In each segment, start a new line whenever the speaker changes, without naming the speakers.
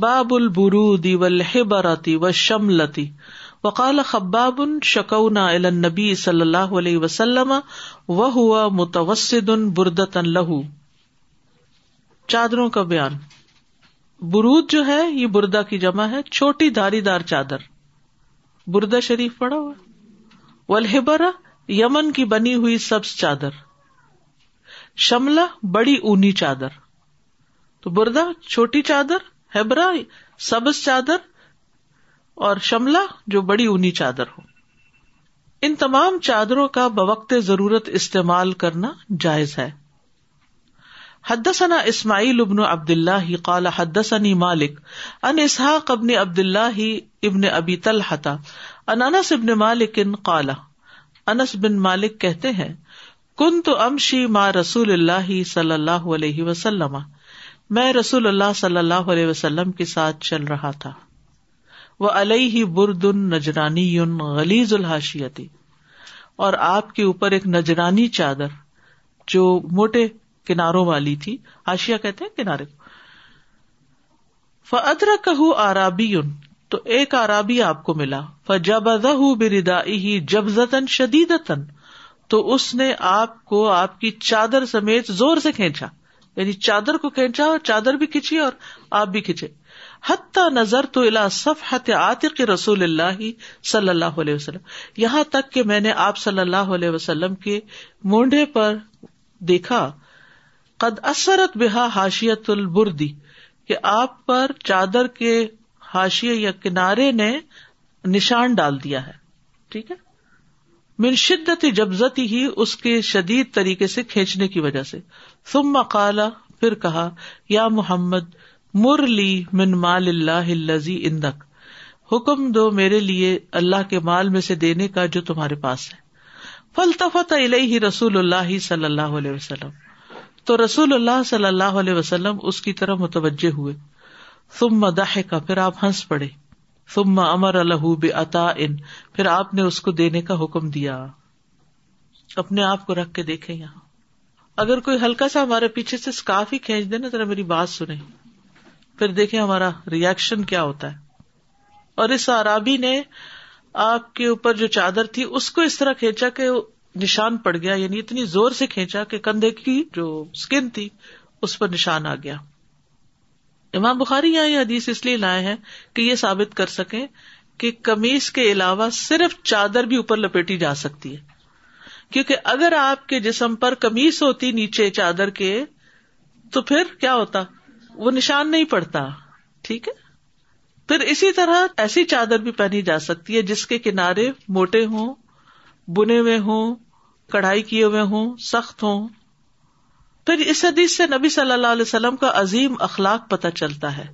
باب البرودی والحبرتی و و شملتی وقال خباب شکونا الى نبی صلی اللہ علیہ وسلم متوسد بردتا لہو چادروں کا بیان برود جو ہے یہ بردا کی جمع ہے چھوٹی دھاری دار چادر بردا شریف پڑا ہوا و یمن کی بنی ہوئی سبز چادر شملہ بڑی اونی چادر تو بردا چھوٹی چادر ہیبرا سبز چادر اور شملہ جو بڑی اونی چادر ہو ان تمام چادروں کا بوقت ضرورت استعمال کرنا جائز ہے حدثنا اسماعیل ابن عبد اللہ حدثني مالک ان اسحاق ابن عبد اللہ ابن ابی تلحتا انس ابن مالک ان کالہ انس بن مالک کہتے ہیں کن تو امشی ما رسول اللہ صلی اللہ علیہ وسلم میں رسول اللہ صلی اللہ علیہ وسلم کے ساتھ چل رہا تھا وہ علیہ برد ان نجرانی الحاشیتی اور آپ کے اوپر ایک نجرانی چادر جو موٹے کناروں والی تھی آشیا کہتے ہیں کنارے کو فدر کہ تو ایک آرابی آپ کو ملا جب بتن شدید تو اس نے آپ کو آپ کی چادر سمیت زور سے کھینچا یعنی چادر کو کھینچا اور چادر بھی کھینچی اور آپ بھی کھینچے حتیٰ نظر تو الاسف ہت عط رسول اللہ صلی اللہ علیہ وسلم یہاں تک کہ میں نے آپ صلی اللہ علیہ وسلم کے مونڈے پر دیکھا قد اثرت بحا حاشیت البردی کہ آپ پر چادر کے حاشیے یا کنارے نے نشان ڈال دیا ہے ٹھیک ہے من شدت جبزتی ہی اس کے شدید طریقے سے کھینچنے کی وجہ سے ثم کال پھر کہا یا محمد مر لی من مال اللہ اندک حکم دو میرے لیے اللہ کے مال میں سے دینے کا جو تمہارے پاس ہے فلطف رسول اللہ صلی اللہ علیہ وسلم تو رسول اللہ صلی اللہ علیہ وسلم اس کی طرح متوجہ ہوئے ثم مداح کا پھر آپ ہنس پڑے امر الح بے اتا ان پھر آپ نے اس کو دینے کا حکم دیا اپنے آپ کو رکھ کے دیکھے یہاں اگر کوئی ہلکا سا ہمارے پیچھے سے اسکارف ہی کھینچ دے نا ذرا میری بات سنے پھر دیکھیں ہمارا ریئیکشن کیا ہوتا ہے اور اس آرابی نے آپ کے اوپر جو چادر تھی اس کو اس طرح کھینچا کہ نشان پڑ گیا یعنی اتنی زور سے کھینچا کہ کندھے کی جو اسکن تھی اس پر نشان آ گیا امام بخاری یہاں یہ حدیث اس لیے لائے ہیں کہ یہ ثابت کر سکیں کہ کمیز کے علاوہ صرف چادر بھی اوپر لپیٹی جا سکتی ہے کیونکہ اگر آپ کے جسم پر کمیز ہوتی نیچے چادر کے تو پھر کیا ہوتا وہ نشان نہیں پڑتا ٹھیک ہے پھر اسی طرح ایسی چادر بھی پہنی جا سکتی ہے جس کے کنارے موٹے ہوں بنے ہوئے ہوں کڑھائی کیے ہوئے ہوں سخت ہوں پھر جی، اس حدیث سے نبی صلی اللہ علیہ وسلم کا عظیم اخلاق پتہ چلتا ہے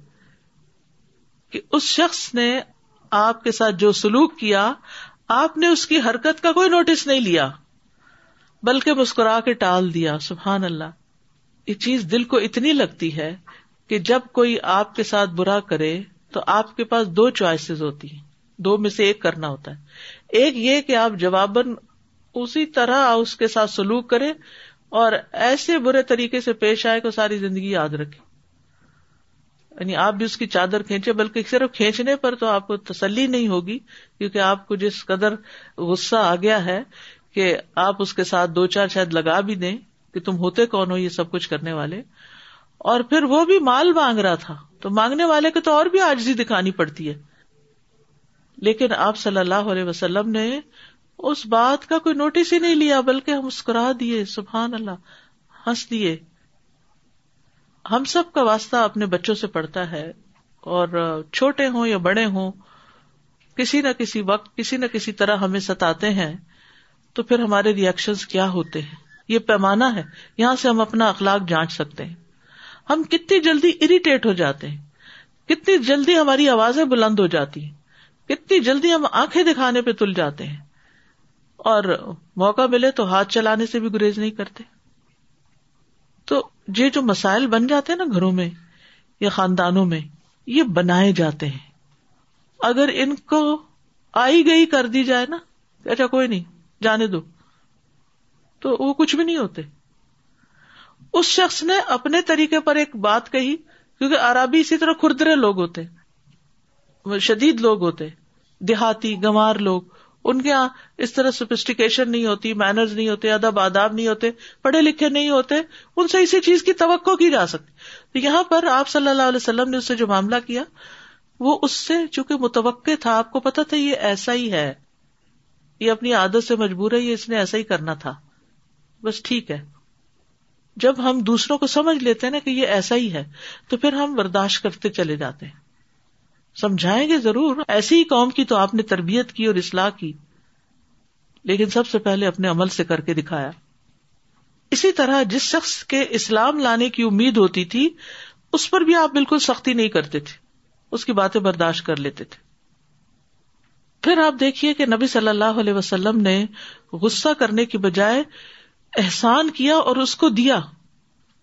کہ اس شخص نے آپ کے ساتھ جو سلوک کیا آپ نے اس کی حرکت کا کوئی نوٹس نہیں لیا بلکہ مسکرا کے ٹال دیا سبحان اللہ یہ چیز دل کو اتنی لگتی ہے کہ جب کوئی آپ کے ساتھ برا کرے تو آپ کے پاس دو چوائسیز ہوتی ہیں دو میں سے ایک کرنا ہوتا ہے ایک یہ کہ آپ جواباً اسی طرح اس کے ساتھ سلوک کریں اور ایسے برے طریقے سے پیش آئے کو ساری زندگی یاد رکھے یعنی آپ بھی اس کی چادر کھینچے بلکہ صرف کھینچنے پر تو آپ کو تسلی نہیں ہوگی کیونکہ آپ کو جس قدر غصہ آ گیا ہے کہ آپ اس کے ساتھ دو چار شاید لگا بھی دیں کہ تم ہوتے کون ہو یہ سب کچھ کرنے والے اور پھر وہ بھی مال مانگ رہا تھا تو مانگنے والے کو تو اور بھی آجزی دکھانی پڑتی ہے لیکن آپ صلی اللہ علیہ وسلم نے اس بات کا کوئی نوٹس ہی نہیں لیا بلکہ ہم مسکرا دیے سبحان اللہ ہنس دیے ہم سب کا واسطہ اپنے بچوں سے پڑتا ہے اور چھوٹے ہوں یا بڑے ہوں کسی نہ کسی وقت کسی نہ کسی طرح ہمیں ستاتے ہیں تو پھر ہمارے ریئیکشن کیا ہوتے ہیں یہ پیمانہ ہے یہاں سے ہم اپنا اخلاق جانچ سکتے ہیں ہم کتنی جلدی اریٹیٹ ہو جاتے ہیں کتنی جلدی ہماری آوازیں بلند ہو جاتی ہیں کتنی جلدی ہم آنکھیں دکھانے پہ تل جاتے ہیں اور موقع ملے تو ہاتھ چلانے سے بھی گریز نہیں کرتے تو یہ جو مسائل بن جاتے ہیں نا گھروں میں یا خاندانوں میں یہ بنائے جاتے ہیں اگر ان کو آئی گئی کر دی جائے نا اچھا کوئی نہیں جانے دو تو وہ کچھ بھی نہیں ہوتے اس شخص نے اپنے طریقے پر ایک بات کہی کیونکہ عربی اسی طرح خردرے لوگ ہوتے شدید لوگ ہوتے دیہاتی گوار لوگ ان کے یہاں اس طرح سوفسٹیکیشن نہیں ہوتی مینرز نہیں ہوتے ادب آداب نہیں ہوتے پڑھے لکھے نہیں ہوتے ان سے اسی چیز کی توقع کی جا سکتی تو یہاں پر آپ صلی اللہ علیہ وسلم نے اس سے جو معاملہ کیا وہ اس سے چونکہ متوقع تھا آپ کو پتا تھا یہ ایسا ہی ہے یہ اپنی عادت سے مجبور ہے یہ اس نے ایسا ہی کرنا تھا بس ٹھیک ہے جب ہم دوسروں کو سمجھ لیتے نا کہ یہ ایسا ہی ہے تو پھر ہم برداشت کرتے چلے جاتے ہیں سمجھائیں گے ضرور ایسی ہی قوم کی تو آپ نے تربیت کی اور اصلاح کی لیکن سب سے پہلے اپنے عمل سے کر کے دکھایا اسی طرح جس شخص کے اسلام لانے کی امید ہوتی تھی اس پر بھی آپ بالکل سختی نہیں کرتے تھے اس کی باتیں برداشت کر لیتے تھے پھر آپ دیکھیے کہ نبی صلی اللہ علیہ وسلم نے غصہ کرنے کی بجائے احسان کیا اور اس کو دیا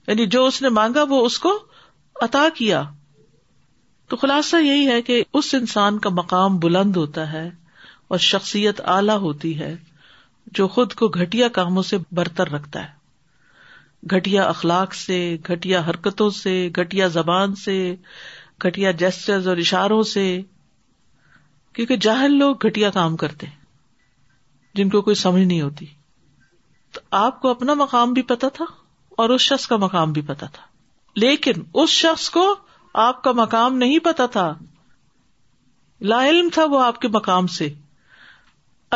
یعنی جو اس نے مانگا وہ اس کو عطا کیا تو خلاصہ یہی ہے کہ اس انسان کا مقام بلند ہوتا ہے اور شخصیت اعلی ہوتی ہے جو خود کو گٹیا کاموں سے برتر رکھتا ہے گٹیا اخلاق سے گٹیا حرکتوں سے گٹیا زبان سے گٹیا جیسز اور اشاروں سے کیونکہ جاہل لوگ گٹیا کام کرتے جن کو کوئی سمجھ نہیں ہوتی تو آپ کو اپنا مقام بھی پتا تھا اور اس شخص کا مقام بھی پتا تھا لیکن اس شخص کو آپ کا مقام نہیں پتا تھا لا علم تھا وہ آپ کے مقام سے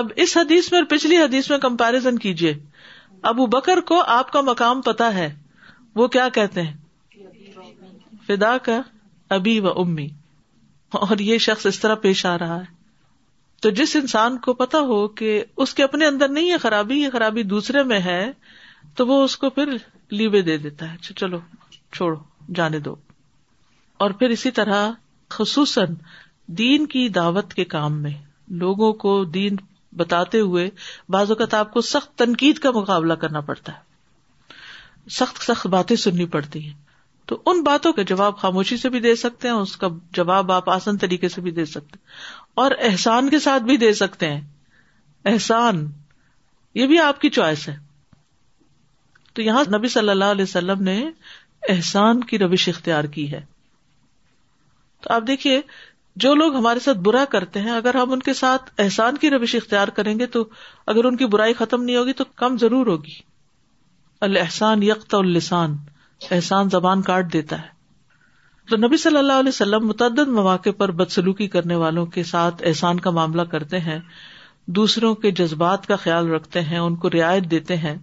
اب اس حدیث میں اور پچھلی حدیث میں کمپیرزن کیجیے ابو بکر کو آپ کا مقام پتا ہے وہ کیا کہتے ہیں فدا کا ابی و امی اور یہ شخص اس طرح پیش آ رہا ہے تو جس انسان کو پتا ہو کہ اس کے اپنے اندر نہیں یہ خرابی یہ خرابی دوسرے میں ہے تو وہ اس کو پھر لیوے دے دیتا ہے چلو چھوڑو جانے دو اور پھر اسی طرح خصوصاً دین کی دعوت کے کام میں لوگوں کو دین بتاتے ہوئے بعض اوقات آپ کو سخت تنقید کا مقابلہ کرنا پڑتا ہے سخت سخت باتیں سننی پڑتی ہیں تو ان باتوں کا جواب خاموشی سے بھی دے سکتے ہیں اس کا جواب آپ آسان طریقے سے بھی دے سکتے ہیں اور احسان کے ساتھ بھی دے سکتے ہیں احسان یہ بھی آپ کی چوائس ہے تو یہاں نبی صلی اللہ علیہ وسلم نے احسان کی روش اختیار کی ہے تو آپ دیکھیے جو لوگ ہمارے ساتھ برا کرتے ہیں اگر ہم ان کے ساتھ احسان کی روش اختیار کریں گے تو اگر ان کی برائی ختم نہیں ہوگی تو کم ضرور ہوگی الحسان یکت السان احسان زبان کاٹ دیتا ہے تو نبی صلی اللہ علیہ وسلم متعدد مواقع پر بدسلوکی کرنے والوں کے ساتھ احسان کا معاملہ کرتے ہیں دوسروں کے جذبات کا خیال رکھتے ہیں ان کو رعایت دیتے ہیں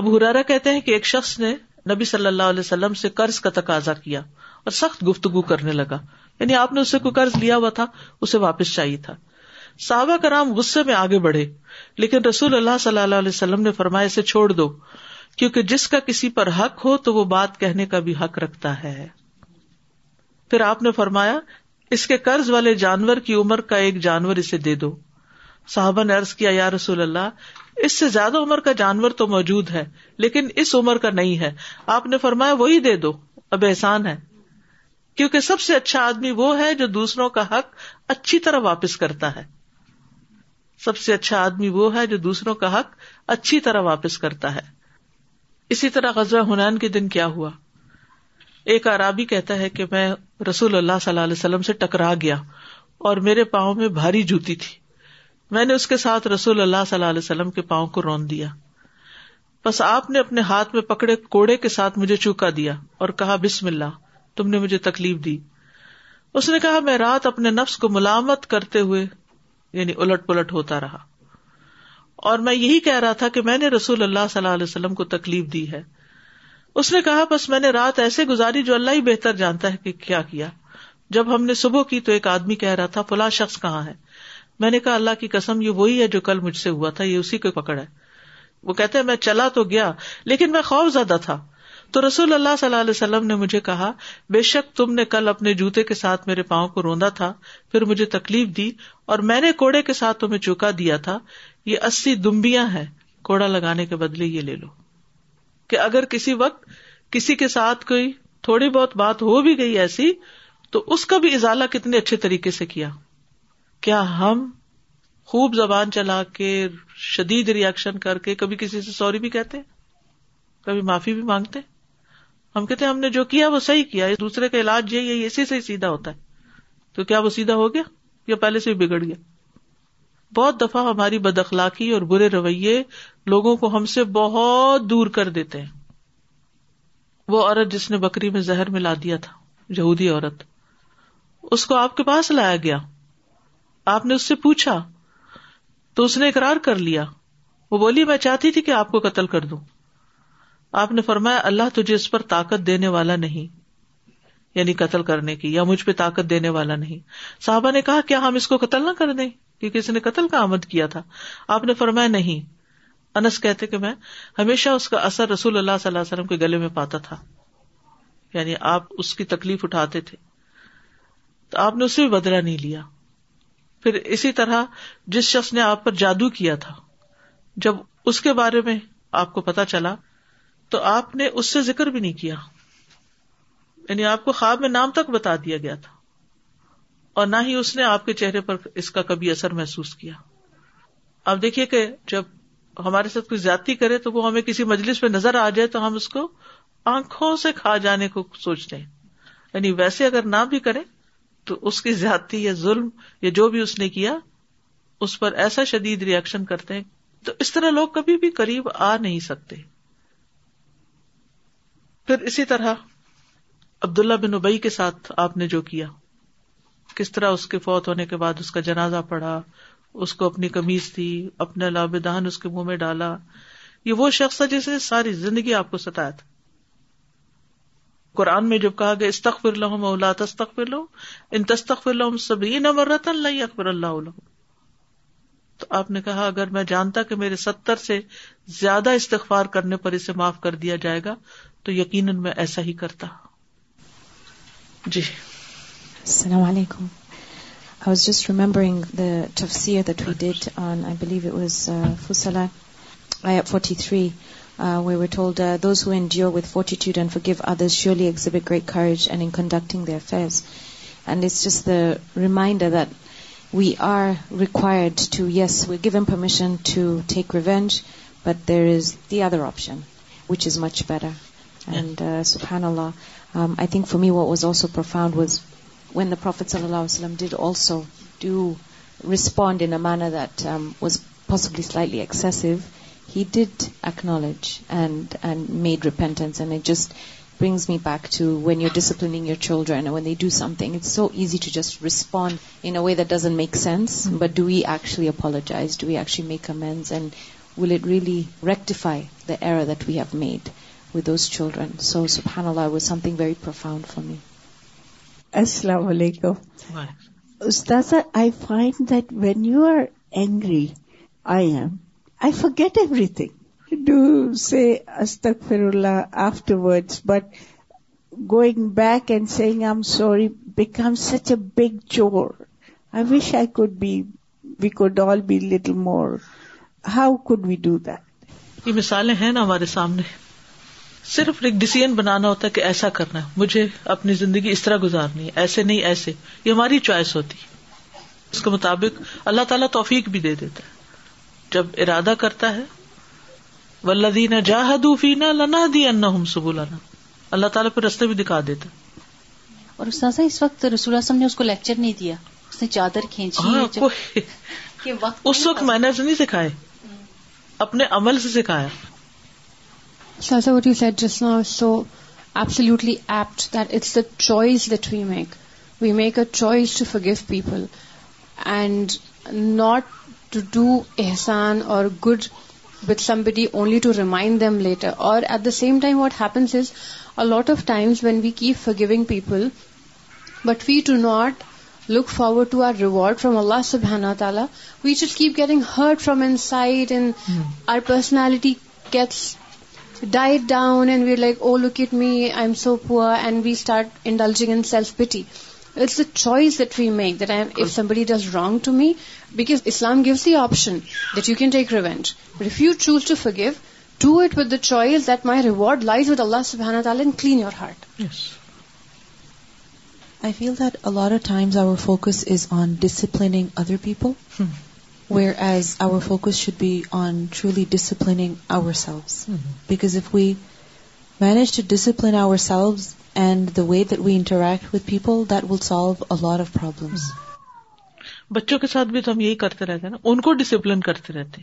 اب ہرارا کہتے ہیں کہ ایک شخص نے نبی صلی اللہ علیہ وسلم سے قرض کا تقاضا کیا اور سخت گفتگو کرنے لگا یعنی آپ نے اسے قرض لیا ہوا تھا اسے واپس چاہیے تھا صحابہ کا رام میں آگے بڑھے لیکن رسول اللہ صلی اللہ علیہ وسلم نے فرمایا اسے چھوڑ دو کیونکہ جس کا کسی پر حق ہو تو وہ بات کہنے کا بھی حق رکھتا ہے پھر آپ نے فرمایا اس کے قرض والے جانور کی عمر کا ایک جانور اسے دے دو صاحبہ نے کیا یا رسول اللہ اس سے زیادہ عمر کا جانور تو موجود ہے لیکن اس عمر کا نہیں ہے آپ نے فرمایا وہی دے دو اب احسان ہے کیونکہ سب سے اچھا آدمی وہ ہے جو دوسروں کا حق اچھی طرح واپس کرتا ہے سب سے اچھا آدمی وہ ہے جو دوسروں کا حق اچھی طرح واپس کرتا ہے اسی طرح غزوہ ہنین کے دن کیا ہوا ایک عرابی کہتا ہے کہ میں رسول اللہ صلی اللہ علیہ وسلم سے ٹکرا گیا اور میرے پاؤں میں بھاری جوتی تھی میں نے اس کے ساتھ رسول اللہ صلی اللہ علیہ وسلم کے پاؤں کو رون دیا بس آپ نے اپنے ہاتھ میں پکڑے کوڑے کے ساتھ مجھے چوکا دیا اور کہا بسم اللہ تم نے مجھے تکلیف دی اس نے کہا میں رات اپنے نفس کو ملامت کرتے ہوئے یعنی الٹ پلٹ ہوتا رہا اور میں یہی کہہ رہا تھا کہ میں نے رسول اللہ صلی اللہ علیہ وسلم کو تکلیف دی ہے اس نے کہا بس میں نے رات ایسے گزاری جو اللہ ہی بہتر جانتا ہے کہ کیا کیا جب ہم نے صبح کی تو ایک آدمی کہہ رہا تھا فلاں شخص کہاں ہے میں نے کہا اللہ کی قسم یہ وہی ہے جو کل مجھ سے ہوا تھا یہ اسی کو پکڑا وہ کہتے ہیں میں چلا تو گیا لیکن میں خوف زیادہ تھا تو رسول اللہ صلی اللہ علیہ وسلم نے مجھے کہا بے شک تم نے کل اپنے جوتے کے ساتھ میرے پاؤں کو روندا تھا پھر مجھے تکلیف دی اور میں نے کوڑے کے ساتھ تمہیں چوکا دیا تھا یہ اسی دمبیاں ہیں کوڑا لگانے کے بدلے یہ لے لو کہ اگر کسی وقت کسی کے ساتھ کوئی تھوڑی بہت بات ہو بھی گئی ایسی تو اس کا بھی ازالہ کتنے اچھے طریقے سے کیا کیا ہم خوب زبان چلا کے شدید ریئیکشن کر کے کبھی کسی سے سوری بھی کہتے کبھی معافی بھی مانگتے ہم کہتے ہم نے جو کیا وہ صحیح کیا دوسرے کا علاج اسی سے ہی سیدھا ہوتا ہے تو کیا وہ سیدھا ہو گیا یا پہلے سے بگڑ گیا بہت دفعہ ہماری بد اخلاقی اور برے رویے لوگوں کو ہم سے بہت دور کر دیتے ہیں وہ عورت جس نے بکری میں زہر ملا دیا تھا یہودی عورت اس کو آپ کے پاس لایا گیا آپ نے اس سے پوچھا تو اس نے اقرار کر لیا وہ بولی میں چاہتی تھی کہ آپ کو قتل کر دوں آپ نے فرمایا اللہ تجھے اس پر طاقت دینے والا نہیں یعنی قتل کرنے کی یا مجھ پہ طاقت دینے والا نہیں صاحبہ نے کہا کیا ہم اس کو قتل نہ کر دیں کیونکہ اس نے قتل کا آمد کیا تھا آپ نے فرمایا نہیں انس کہتے کہ میں ہمیشہ اس کا اثر رسول اللہ صلی اللہ علیہ وسلم کے گلے میں پاتا تھا یعنی آپ اس کی تکلیف اٹھاتے تھے تو آپ نے اسے بھی بدلا نہیں لیا پھر اسی طرح جس شخص نے آپ پر جادو کیا تھا جب اس کے بارے میں آپ کو پتا چلا تو آپ نے اس سے ذکر بھی نہیں کیا یعنی آپ کو خواب میں نام تک بتا دیا گیا تھا اور نہ ہی اس نے آپ کے چہرے پر اس کا کبھی اثر محسوس کیا آپ دیکھیے کہ جب ہمارے ساتھ کوئی زیادتی کرے تو وہ ہمیں کسی مجلس میں نظر آ جائے تو ہم اس کو آنکھوں سے کھا جانے کو سوچتے یعنی ویسے اگر نہ بھی کرے تو اس کی زیادتی یا ظلم یا جو بھی اس نے کیا اس پر ایسا شدید ریئیکشن کرتے ہیں تو اس طرح لوگ کبھی بھی قریب آ نہیں سکتے پھر اسی طرح عبد اللہ بن ابئی کے ساتھ آپ نے جو کیا کس طرح اس کے فوت ہونے کے بعد اس کا جنازہ پڑا اس کو اپنی کمیز تھی اپنے لاب کے منہ میں ڈالا یہ وہ شخص تھا جس نے ساری زندگی آپ کو ستایا تھا قرآن میں جب کہا گیا استخ فر تستخ فر لو ان تستخ لحم سبھی نمرت اللہ اکبر اللہ علوم تو آپ نے کہا اگر میں جانتا کہ میرے ستر سے زیادہ استغفار کرنے پر اسے معاف کر دیا جائے گا تو یقین میں ایسا ہی کرتا جی
السلام علیکم and it's just reminder that we are recorded to yes we give permission to take revenge but there is the other option which is much purer فوری واز اوفاؤنڈ وینٹ صلی اللہ علام دیٹ واز پاسبلیٹلیسٹ بری to when your discipline your children so easy to just respond in a way doesn't make sense but ڈوکچلی
makes well really rectify was children سوگاؤنڈ for me السلام علیکم استاذیٹ everything after but going back and seeing I sorry became such a big chore I wish I could be we could all be little more how could we do that
یہ مثالیں ہیں نا ہمارے سامنے صرف ایک ڈسیزن بنانا ہوتا ہے کہ ایسا کرنا ہے مجھے اپنی زندگی اس طرح گزارنی ہے ایسے نہیں ایسے یہ ہماری چوائس ہوتی ہے اس کے مطابق اللہ تعالیٰ توفیق بھی دے دیتا ہے جب ارادہ کرتا ہے ولدین ولدی نہ لنا دی انا ان سب اللہ تعالیٰ پھر رستے بھی دکھا دیتا
اور اس وقت رسول نے اس کو لیکچر نہیں دیا اس نے چادر کھینچی
ہاں، اس وقت میں نے اسے نہیں سکھائے اپنے عمل سے سکھایا
سوسا وٹ یو سیٹ جس نا so absolutely apt that it's the that we make we make a choice to few people and not to do احسان اور good with somebody only to remind them later اور at the same time what happens is a lot of times when we keep forgiving people but we to not look forward to our reward from Allah صبح تعالیٰ we should keep getting hurt from inside and our personality gets died down and we're like, oh, look at me, I'm so poor, and we start indulging in self-pity. It's a choice that we make, that if somebody does wrong to me, because Islam gives the option that you can take revenge. But if you choose to forgive, do it with the choice that my reward lies with Allah subhanahu wa ta'ala, and clean your heart.
Yes.
I feel that a lot of times our focus is on disciplining other people. Hmm. Way of problems
بچوں کے ساتھ بھی تو ہم یہی کرتے رہتے ہیں نا ان کو ڈسپلن کرتے رہتے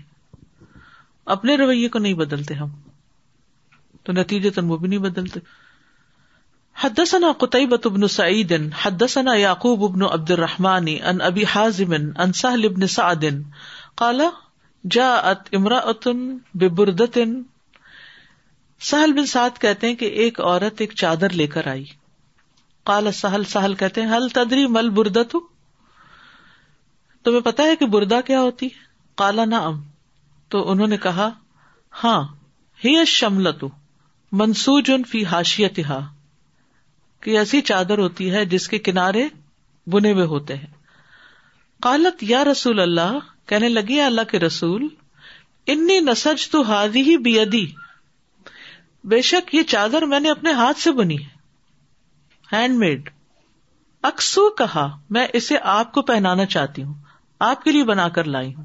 اپنے رویے کو نہیں بدلتے ہم تو نتیجے تن وہ بھی نہیں بدلتے حدثنا قطيبة بن سعيد حدثنا يعقوب بن عبد الرحمن عن أبي حازم عن سهل بن سعد قال جاءت امرأة ببردة سہل بن سعد کہتے ہیں کہ ایک عورت ایک چادر لے کر آئی کالا سہل سہل کہتے ہیں ہل تدری مل بردا تو تمہیں پتا ہے کہ بردا کیا ہوتی کالا نہ ام تو انہوں نے کہا ہاں ہی شملت منسوج ان فی ہاشیت کہ ایسی چادر ہوتی ہے جس کے کنارے بنے ہوئے ہوتے ہیں قالت یا رسول اللہ کہنے لگی اللہ کے رسول انی نسج تو ہادی ہی بے شک یہ چادر میں نے اپنے ہاتھ سے بنی ہے ہینڈ میڈ اکسو کہا میں اسے آپ کو پہنانا چاہتی ہوں آپ کے لیے بنا کر لائی ہوں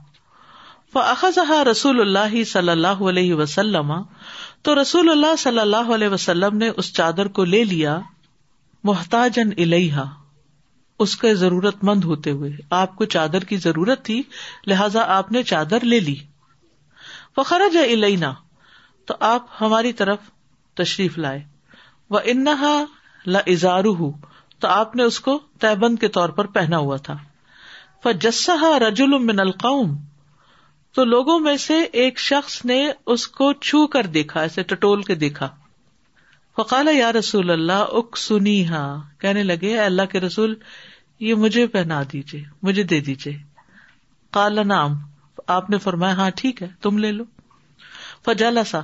رسول اللہ صلی اللہ علیہ وسلم تو رسول اللہ صلی اللہ علیہ وسلم نے اس چادر کو لے لیا محتاج اس کے ضرورت مند ہوتے ہوئے آپ کو چادر کی ضرورت تھی لہذا آپ نے چادر لے لی لیج الینا تو آپ ہماری طرف تشریف لائے وہ انہا لا ازارو ہُو تو آپ نے اس کو تیبند کے طور پر پہنا ہوا تھا جسا رجول من القوم تو لوگوں میں سے ایک شخص نے اس کو چھو کر دیکھا ایسے ٹٹول کے دیکھا فقال یا رسول اللہ اک سنی ہاں کہنے لگے اللہ کے رسول یہ مجھے پہنا دیجیے مجھے دے دیجیے کالا نام آپ نے فرمایا ہاں ٹھیک ہے تم لے لو فجالا سا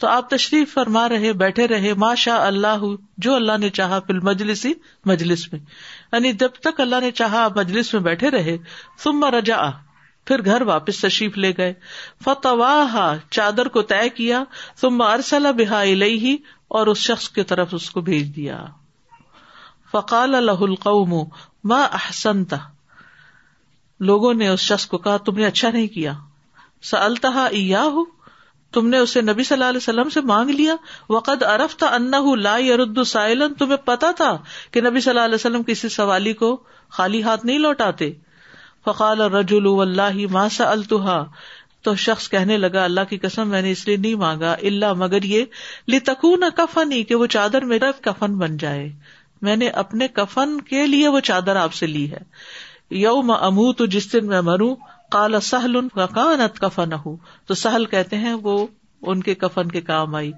تو آپ تشریف فرما رہے بیٹھے رہے ماشا اللہ جو اللہ نے چاہا پھر ہی مجلس میں یعنی جب تک اللہ نے چاہا آپ مجلس میں بیٹھے رہے ثم رجا پھر گھر واپس تشریف لے گئے فتوا چادر کو طے کیا ثم ارسلہ بحا لئی اور اس شخص کی طرف اس کو بھیج دیا فقال لہ القوم ما احسنت لوگوں نے اس شخص کو کہا تم نے اچھا نہیں کیا سالتا ہو تم نے اسے نبی صلی اللہ علیہ وسلم سے مانگ لیا وقد عرف تھا انا لا یرد سائلن تمہیں پتا تھا کہ نبی صلی اللہ علیہ وسلم کسی سوالی کو خالی ہاتھ نہیں لوٹاتے فقال رجول اللہ ما سا تو شخص کہنے لگا اللہ کی قسم میں نے اس لیے نہیں مانگا اللہ مگر یہ لتکو نہ کفن ہی کہ وہ چادر میرا کفن بن جائے میں نے اپنے کفن کے لیے وہ چادر آپ سے لی ہے یو میں امو تو جس دن میں مروں کالا سہل ان کا کانت کفن ہوں تو سہل کہتے ہیں وہ ان کے کفن کے کام آئی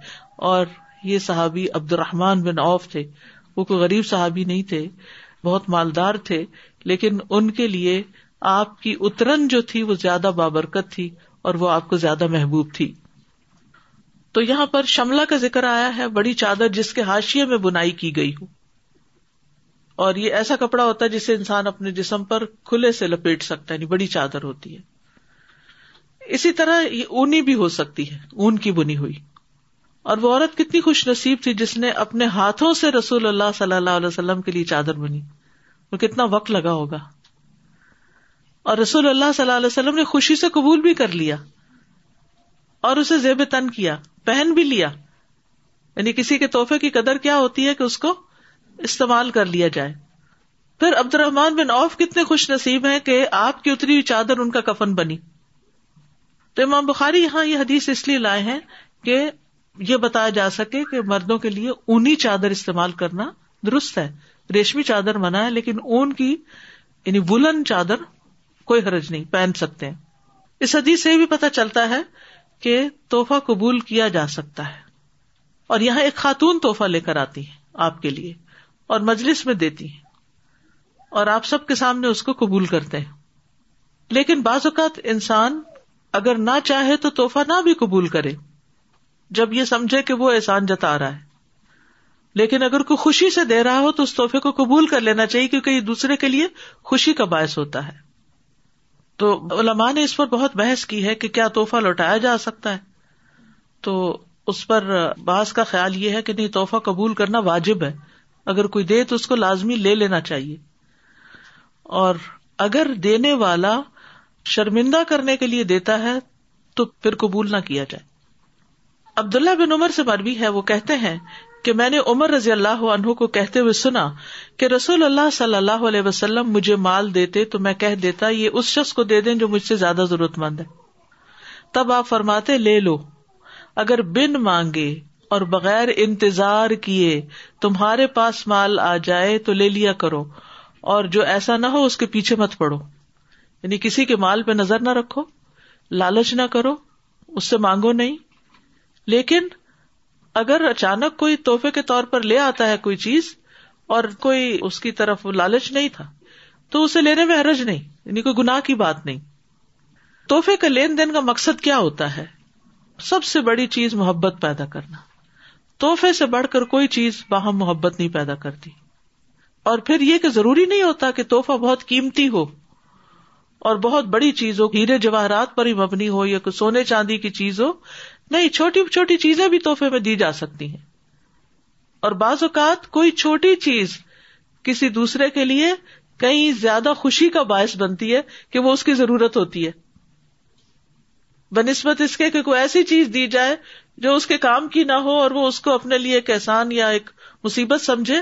اور یہ صحابی عبد الرحمان بن اوف تھے وہ کوئی غریب صحابی نہیں تھے بہت مالدار تھے لیکن ان کے لیے آپ کی اترن جو تھی وہ زیادہ بابرکت تھی اور وہ آپ کو زیادہ محبوب تھی تو یہاں پر شملہ کا ذکر آیا ہے بڑی چادر جس کے ہاشیے میں بنائی کی گئی ہو اور یہ ایسا کپڑا ہوتا ہے جسے انسان اپنے جسم پر کھلے سے لپیٹ سکتا ہے یعنی بڑی چادر ہوتی ہے اسی طرح یہ اونی بھی ہو سکتی ہے اون کی بنی ہوئی اور وہ عورت کتنی خوش نصیب تھی جس نے اپنے ہاتھوں سے رسول اللہ صلی اللہ علیہ وسلم کے لیے چادر بنی وہ کتنا وقت لگا ہوگا اور رسول اللہ صلی اللہ علیہ وسلم نے خوشی سے قبول بھی کر لیا اور اسے زیب تن کیا پہن بھی لیا یعنی کسی کے تحفے کی قدر کیا ہوتی ہے کہ اس کو استعمال کر لیا جائے پھر عبد الرحمان بن اوف کتنے خوش نصیب ہیں کہ آپ کی ہوئی چادر ان کا کفن بنی تو امام بخاری یہاں یہ حدیث اس لیے لائے ہیں کہ یہ بتایا جا سکے کہ مردوں کے لیے اونی چادر استعمال کرنا درست ہے ریشمی چادر منع ہے لیکن اون کی یعنی بلند چادر کوئی حرج نہیں پہن سکتے ہیں اس حدیث سے بھی پتا چلتا ہے کہ توحفہ قبول کیا جا سکتا ہے اور یہاں ایک خاتون توحفہ لے کر آتی ہے آپ کے لیے اور مجلس میں دیتی اور آپ سب کے سامنے اس کو قبول کرتے ہیں لیکن بعض اوقات انسان اگر نہ چاہے تو تحفہ نہ بھی قبول کرے جب یہ سمجھے کہ وہ احسان جتا رہا ہے لیکن اگر کوئی خوشی سے دے رہا ہو تو اس تحفے کو قبول کر لینا چاہیے کیونکہ یہ دوسرے کے لیے خوشی کا باعث ہوتا ہے تو علماء نے اس پر بہت بحث کی ہے کہ کیا تحفہ لوٹایا جا سکتا ہے تو اس پر بعض کا خیال یہ ہے کہ نہیں توحفہ قبول کرنا واجب ہے اگر کوئی دے تو اس کو لازمی لے لینا چاہیے اور اگر دینے والا شرمندہ کرنے کے لیے دیتا ہے تو پھر قبول نہ کیا جائے عبداللہ بن عمر سے مروی ہے وہ کہتے ہیں کہ میں نے عمر رضی اللہ عنہ کو کہتے ہوئے سنا کہ رسول اللہ صلی اللہ علیہ وسلم مجھے مال دیتے تو میں کہہ دیتا یہ اس شخص کو دے دیں جو مجھ سے زیادہ ضرورت مند ہے تب آپ فرماتے لے لو اگر بن مانگے اور بغیر انتظار کیے تمہارے پاس مال آ جائے تو لے لیا کرو اور جو ایسا نہ ہو اس کے پیچھے مت پڑو یعنی کسی کے مال پہ نظر نہ رکھو لالچ نہ کرو اس سے مانگو نہیں لیکن اگر اچانک کوئی توحفے کے طور پر لے آتا ہے کوئی چیز اور کوئی اس کی طرف لالچ نہیں تھا تو اسے لینے میں حرج نہیں یعنی کوئی گناہ کی بات نہیں توحفے کا لین دین کا مقصد کیا ہوتا ہے سب سے بڑی چیز محبت پیدا کرنا توحفے سے بڑھ کر کوئی چیز باہم محبت نہیں پیدا کرتی اور پھر یہ کہ ضروری نہیں ہوتا کہ توحفہ بہت قیمتی ہو اور بہت بڑی چیز ہو ہیرے جواہرات پر ہی مبنی ہو یا کوئی سونے چاندی کی چیز ہو نہیں چھوٹی چھوٹی چیزیں بھی توحفے میں دی جا سکتی ہیں اور بعض اوقات کوئی چھوٹی چیز کسی دوسرے کے لیے کہیں زیادہ خوشی کا باعث بنتی ہے کہ وہ اس کی ضرورت ہوتی ہے بہ نسبت اس کے کہ کوئی ایسی چیز دی جائے جو اس کے کام کی نہ ہو اور وہ اس کو اپنے لیے ایک احسان یا ایک مصیبت سمجھے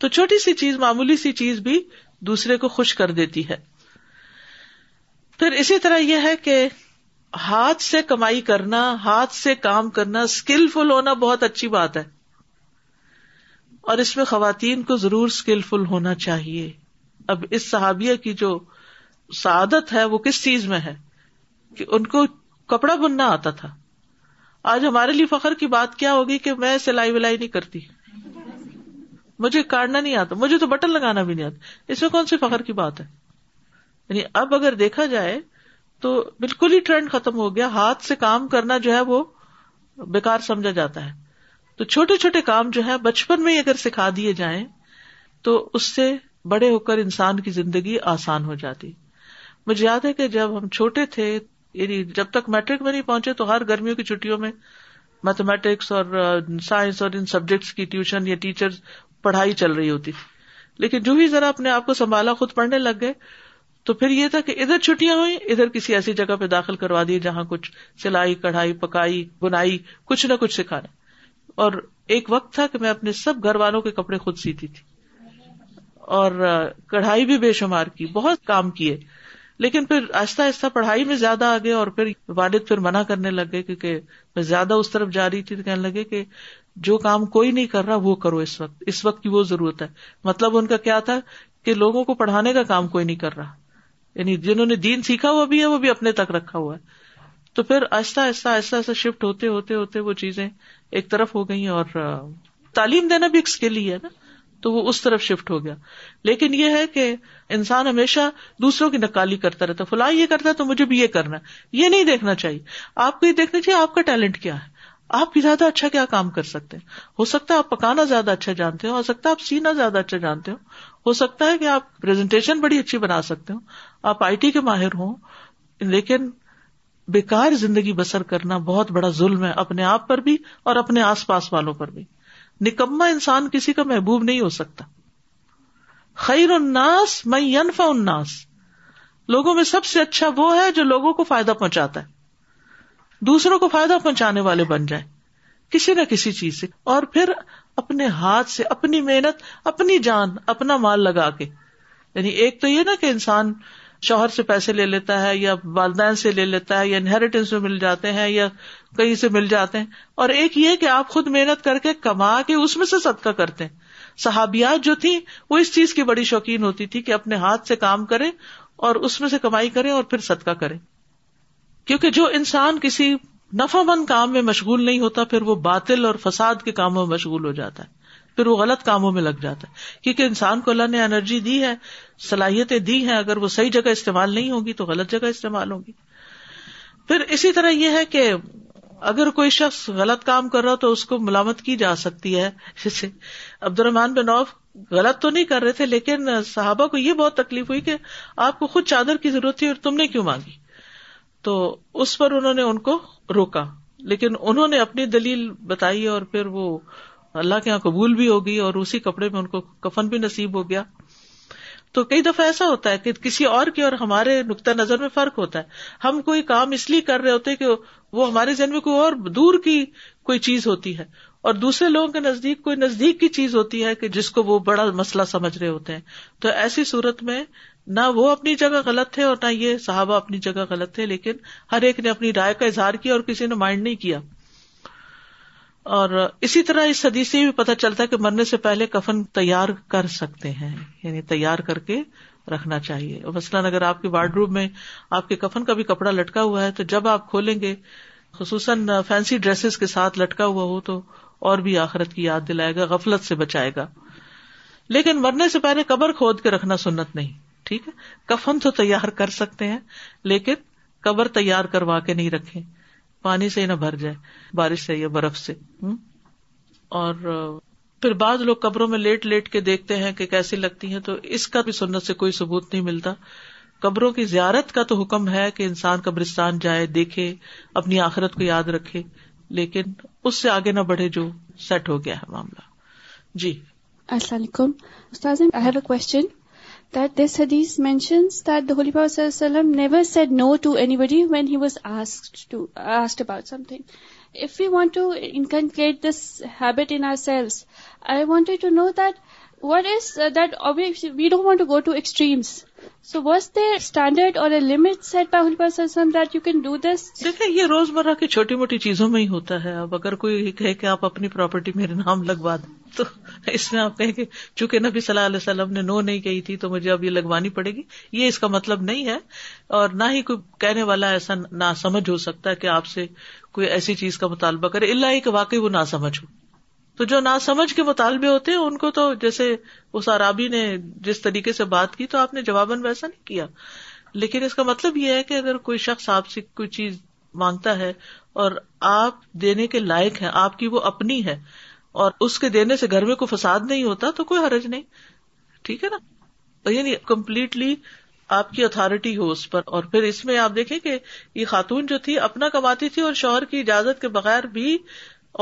تو چھوٹی سی چیز معمولی سی چیز بھی دوسرے کو خوش کر دیتی ہے پھر اسی طرح یہ ہے کہ ہاتھ سے کمائی کرنا ہاتھ سے کام کرنا اسکل فل ہونا بہت اچھی بات ہے اور اس میں خواتین کو ضرور اسکل فل ہونا چاہیے اب اس صحابیہ کی جو سعادت ہے وہ کس چیز میں ہے کہ ان کو کپڑا بننا آتا تھا آج ہمارے لیے فخر کی بات کیا ہوگی کہ میں سلائی ولائی نہیں کرتی مجھے کاٹنا نہیں آتا مجھے تو بٹن لگانا بھی نہیں آتا اس میں کون سی فخر کی بات ہے یعنی اب اگر دیکھا جائے تو بالکل ہی ٹرینڈ ختم ہو گیا ہاتھ سے کام کرنا جو ہے وہ بےکار سمجھا جاتا ہے تو چھوٹے چھوٹے کام جو ہے بچپن میں ہی اگر سکھا دیے جائیں تو اس سے بڑے ہو کر انسان کی زندگی آسان ہو جاتی مجھے یاد ہے کہ جب ہم چھوٹے تھے یعنی جب تک میٹرک میں نہیں پہنچے تو ہر گرمیوں کی چھٹیوں میں میتھمیٹکس اور سائنس اور ان سبجیکٹس کی ٹیوشن یا ٹیچر پڑھائی چل رہی ہوتی لیکن جو بھی ذرا اپنے آپ کو سنبھالا خود پڑھنے لگ گئے تو پھر یہ تھا کہ ادھر چھٹیاں ہوئیں ادھر کسی ایسی جگہ پہ داخل کروا دیے جہاں کچھ سلائی کڑھائی پکائی بنائی کچھ نہ کچھ سکھانا اور ایک وقت تھا کہ میں اپنے سب گھر والوں کے کپڑے خود سیتی تھی اور کڑھائی بھی بے شمار کی بہت کام کیے لیکن پھر آہستہ آہستہ پڑھائی میں زیادہ آگے اور پھر والد پھر منع کرنے لگے میں زیادہ اس طرف جا رہی تھی تو کہنے لگے کہ جو کام کوئی نہیں کر رہا وہ کرو اس وقت اس وقت کی وہ ضرورت ہے مطلب ان کا کیا تھا کہ لوگوں کو پڑھانے کا کام کوئی نہیں کر رہا یعنی جنہوں نے دین سیکھا ہوا بھی ہے وہ بھی اپنے تک رکھا ہوا ہے تو پھر آہستہ آہستہ آہستہ آہستہ شفٹ ہوتے ہوتے ہوتے وہ چیزیں ایک طرف ہو گئی اور تعلیم دینا بھی ایک اسکل ہی ہے نا تو وہ اس طرف شفٹ ہو گیا لیکن یہ ہے کہ انسان ہمیشہ دوسروں کی نکالی کرتا رہتا ہے فلاں یہ کرتا ہے تو مجھے بھی یہ کرنا یہ نہیں دیکھنا چاہیے آپ کو یہ دیکھنا چاہیے آپ کا ٹیلنٹ کیا ہے آپ بھی زیادہ اچھا کیا کام کر سکتے ہیں ہو سکتا ہے آپ پکانا زیادہ اچھا جانتے ہو ہو سکتا ہے آپ سینا زیادہ اچھا جانتے ہو ہو سکتا ہے کہ آپ پریزنٹیشن بڑی اچھی بنا سکتے ہو آپ آئی ٹی کے ماہر ہوں لیکن بےکار زندگی بسر کرنا بہت بڑا ظلم ہے اپنے آپ پر بھی اور اپنے آس پاس والوں پر بھی نکما انسان کسی کا محبوب نہیں ہو سکتا خیر اناس میں لوگوں میں سب سے اچھا وہ ہے جو لوگوں کو فائدہ پہنچاتا ہے دوسروں کو فائدہ پہنچانے والے بن جائیں کسی نہ کسی چیز سے اور پھر اپنے ہاتھ سے اپنی محنت اپنی جان اپنا مال لگا کے یعنی ایک تو یہ نا کہ انسان شوہر سے پیسے لے لیتا ہے یا والدین سے لے لیتا ہے یا انہیریٹنس مل جاتے ہیں یا کہیں سے مل جاتے ہیں اور ایک یہ کہ آپ خود محنت کر کے کما کے اس میں سے صدقہ کرتے ہیں صحابیات جو تھی وہ اس چیز کی بڑی شوقین ہوتی تھی کہ اپنے ہاتھ سے کام کریں اور اس میں سے کمائی کریں اور پھر صدقہ کریں کیونکہ جو انسان کسی مند کام میں مشغول نہیں ہوتا پھر وہ باطل اور فساد کے کاموں میں مشغول ہو جاتا ہے پھر وہ غلط کاموں میں لگ جاتا ہے کیونکہ انسان کو اللہ نے انرجی دی ہے صلاحیتیں دی ہیں اگر وہ صحیح جگہ استعمال نہیں ہوگی تو غلط جگہ استعمال ہوگی پھر اسی طرح یہ ہے کہ اگر کوئی شخص غلط کام کر رہا تو اس کو ملامت کی جا سکتی ہے جیسے عبد الرحمان بن اوف غلط تو نہیں کر رہے تھے لیکن صحابہ کو یہ بہت تکلیف ہوئی کہ آپ کو خود چادر کی ضرورت تھی اور تم نے کیوں مانگی تو اس پر انہوں نے ان کو روکا لیکن انہوں نے اپنی دلیل بتائی اور پھر وہ اللہ کے یہاں قبول بھی ہوگی اور اسی کپڑے میں ان کو کفن بھی نصیب ہو گیا تو کئی دفعہ ایسا ہوتا ہے کہ کسی اور کی اور ہمارے نقطۂ نظر میں فرق ہوتا ہے ہم کوئی کام اس لیے کر رہے ہوتے کہ وہ ہمارے ذہن میں کوئی اور دور کی کوئی چیز ہوتی ہے اور دوسرے لوگوں کے نزدیک کوئی نزدیک کی چیز ہوتی ہے کہ جس کو وہ بڑا مسئلہ سمجھ رہے ہوتے ہیں تو ایسی صورت میں نہ وہ اپنی جگہ غلط تھے اور نہ یہ صحابہ اپنی جگہ غلط تھے لیکن ہر ایک نے اپنی رائے کا اظہار کیا اور کسی نے مائنڈ نہیں کیا اور اسی طرح اس سدی سے بھی پتہ چلتا ہے کہ مرنے سے پہلے کفن تیار کر سکتے ہیں یعنی تیار کر کے رکھنا چاہیے مثلاً اگر آپ کے وارڈ روم میں آپ کے کفن کا بھی کپڑا لٹکا ہوا ہے تو جب آپ کھولیں گے خصوصاً فینسی ڈریسز کے ساتھ لٹکا ہوا ہو تو اور بھی آخرت کی یاد دلائے گا غفلت سے بچائے گا لیکن مرنے سے پہلے قبر کھود کے رکھنا سنت نہیں ٹھیک ہے کفن تو تیار کر سکتے ہیں لیکن قبر تیار کروا کے نہیں رکھے پانی سے نہ بھر جائے بارش سے یا برف سے اور پھر بعض لوگ قبروں میں لیٹ لیٹ کے دیکھتے ہیں کہ کیسی لگتی ہیں تو اس کا بھی سنت سے کوئی ثبوت نہیں ملتا قبروں کی زیارت کا تو حکم ہے کہ انسان قبرستان جائے دیکھے اپنی آخرت کو یاد رکھے لیکن اس سے آگے نہ بڑھے جو سیٹ ہو گیا ہے معاملہ جی
السلام علیکم اہد دیٹ دس ہدیز مینشنز دٹ دلی باؤ صلی اللہ علیہ وسلم never said no to Abbey when he was ask to asked about something if you want to inculcate this habit in ourselves I wanted to know that what we don't
دیکھیں یہ روز مرہ کی چھوٹی موٹی چیزوں میں ہی ہوتا ہے اب اگر کوئی کہے کہ آپ اپنی پراپرٹی میرے نام لگوا دیں تو اس میں آپ کہیں گے چونکہ نبی صلی اللہ علیہ وسلم نے نو نہیں کہی تھی تو مجھے اب یہ لگوانی پڑے گی یہ اس کا مطلب نہیں ہے اور نہ ہی کوئی کہنے والا ایسا نہ سمجھ ہو سکتا ہے کہ آپ سے کوئی ایسی چیز کا مطالبہ کرے اللہ کہ واقعی وہ نہ سمجھ ہو تو جو سمجھ کے مطالبے ہوتے ہیں ان کو تو جیسے اس عرابی نے جس طریقے سے بات کی تو آپ نے جواباً ویسا نہیں کیا لیکن اس کا مطلب یہ ہے کہ اگر کوئی شخص آپ سے کوئی چیز مانگتا ہے اور آپ دینے کے لائق ہے آپ کی وہ اپنی ہے اور اس کے دینے سے گھر میں کوئی فساد نہیں ہوتا تو کوئی حرج نہیں ٹھیک ہے نا یہ یعنی نہیں کمپلیٹلی آپ کی اتارٹی ہو اس پر اور پھر اس میں آپ دیکھیں کہ یہ خاتون جو تھی اپنا کماتی تھی اور شوہر کی اجازت کے بغیر بھی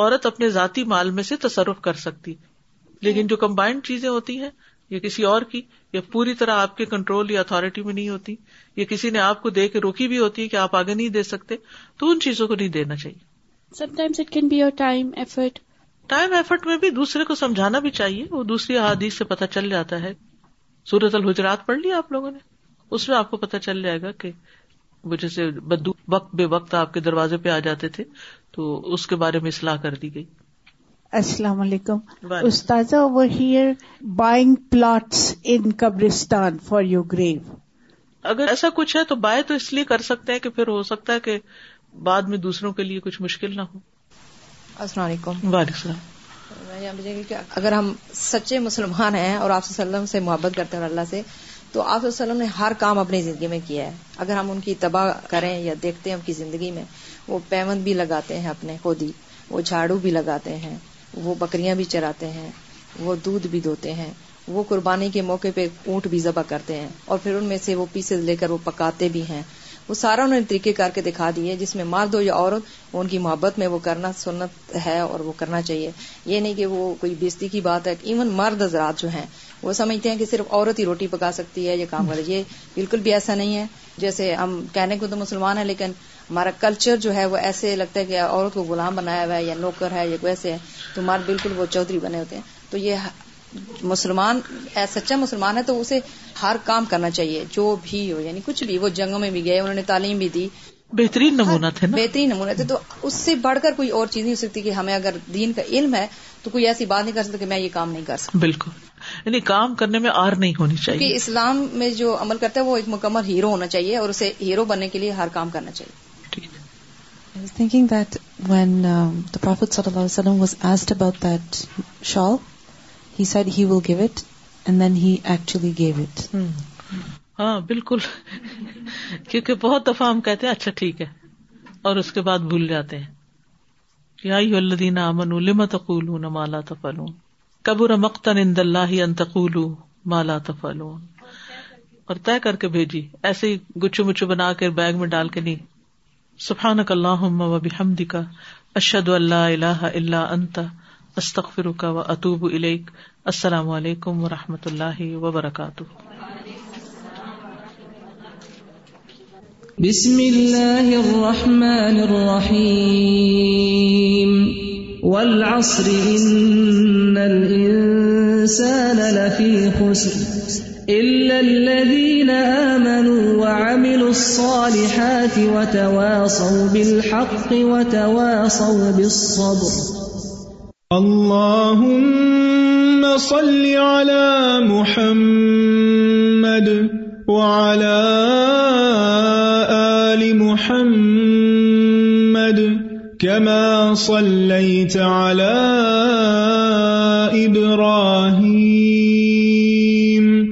عورت اپنے ذاتی مال میں سے تصرف کر سکتی لیکن جو کمبائنڈ چیزیں ہوتی ہیں یا کسی اور کی یا پوری طرح آپ کے کنٹرول یا اتارٹی میں نہیں ہوتی یا کسی نے آپ کو دے کے روکی بھی ہوتی ہے کہ آپ آگے نہیں دے سکتے تو ان چیزوں کو نہیں دینا چاہیے it can be your
time effort
time effort میں بھی دوسرے کو سمجھانا بھی چاہیے وہ دوسری حادیث سے پتہ چل جاتا ہے سورت الحجرات پڑھ لی آپ لوگوں نے اس میں آپ کو پتا چل جائے گا کہ وہ جیسے بدو وقت بے وقت آپ کے دروازے پہ آ جاتے تھے تو اس کے بارے میں اصلاح کر دی گئی
السلام علیکم استاذ پلاٹس ان قبرستان فار یور گریو
اگر ایسا کچھ ہے تو بائے تو اس لیے کر سکتے ہیں کہ پھر ہو سکتا ہے کہ بعد میں دوسروں کے لیے کچھ مشکل نہ ہو
السلام علیکم
وعلیکم السلام میں
اگر ہم سچے مسلمان ہیں اور آپ وسلم سے محبت کرتے ہیں اللہ سے تو آپ وسلم نے ہر کام اپنی زندگی میں کیا ہے اگر ہم ان کی تباہ کریں یا دیکھتے ہیں ان کی زندگی میں وہ پیمند بھی لگاتے ہیں اپنے خود ہی وہ جھاڑو بھی لگاتے ہیں وہ بکریاں بھی چراتے ہیں وہ دودھ بھی دوتے ہیں وہ قربانی کے موقع پہ اونٹ بھی ذبح کرتے ہیں اور پھر ان میں سے وہ پیسز لے کر وہ پکاتے بھی ہیں وہ سارا انہوں نے طریقے کر کے دکھا دیے جس میں مرد ہو یا عورت ان کی محبت میں وہ کرنا سنت ہے اور وہ کرنا چاہیے یہ نہیں کہ وہ کوئی بیستی کی بات ہے ایون مرد حضرات جو ہیں وہ سمجھتے ہیں کہ صرف عورت ہی روٹی پکا سکتی ہے یہ کام کرے یہ بالکل بھی ایسا نہیں ہے جیسے ہم کہنے کو تو مسلمان ہیں لیکن ہمارا کلچر جو ہے وہ ایسے لگتا ہے کہ عورت کو غلام بنایا ہوا ہے یا نوکر ہے یا ویسے ہے تو ہمارے بالکل وہ چودھری بنے ہوتے ہیں تو یہ مسلمان سچا مسلمان ہے تو اسے ہر کام کرنا چاہیے جو بھی ہو یعنی کچھ بھی وہ جنگوں میں بھی گئے انہوں نے تعلیم بھی دی
بہترین نمونہ تھے
بہترین نمونہ تھے تو اس سے بڑھ کر کوئی اور چیز نہیں ہو سکتی کہ ہمیں اگر دین کا علم ہے تو کوئی ایسی بات نہیں کر سکتا کہ میں یہ کام نہیں کر سکتا
بالکل یعنی کام کرنے میں آر نہیں ہونی چاہیے
کیونکہ اسلام میں جو عمل کرتا ہے وہ ایک مکمل ہیرو ہونا چاہیے اور اسے ہیرو بننے کے لیے ہر کام کرنا چاہیے
thinking that that when um, the Prophet ﷺ was asked about shawl, he he he said will give it, it. and then actually gave
اچھا ٹھیک ہے اور اس کے بعد بھول جاتے ہیں ما لا تفعلون کبر مقتا عند اللہ ان ما لا تفعلون اور طے کر کے بھیجی ایسے ہی گچو مچو بنا کے بیگ میں ڈال کے نہیں سفان اک اللہ کا اشد اللہ اللہ اللہ استخر کا و اطوب علی السلام علیکم و رحمۃ اللہ وبرکاتہ
بسم اللہ الرحمن الرحیم والعصر ان الانسان لفی خسر وعملوا الصالحات وتواصوا بالحق وتواصوا بالصبر
اللهم صل على محمد وعلى آل محمد كما صليت چال إبراهيم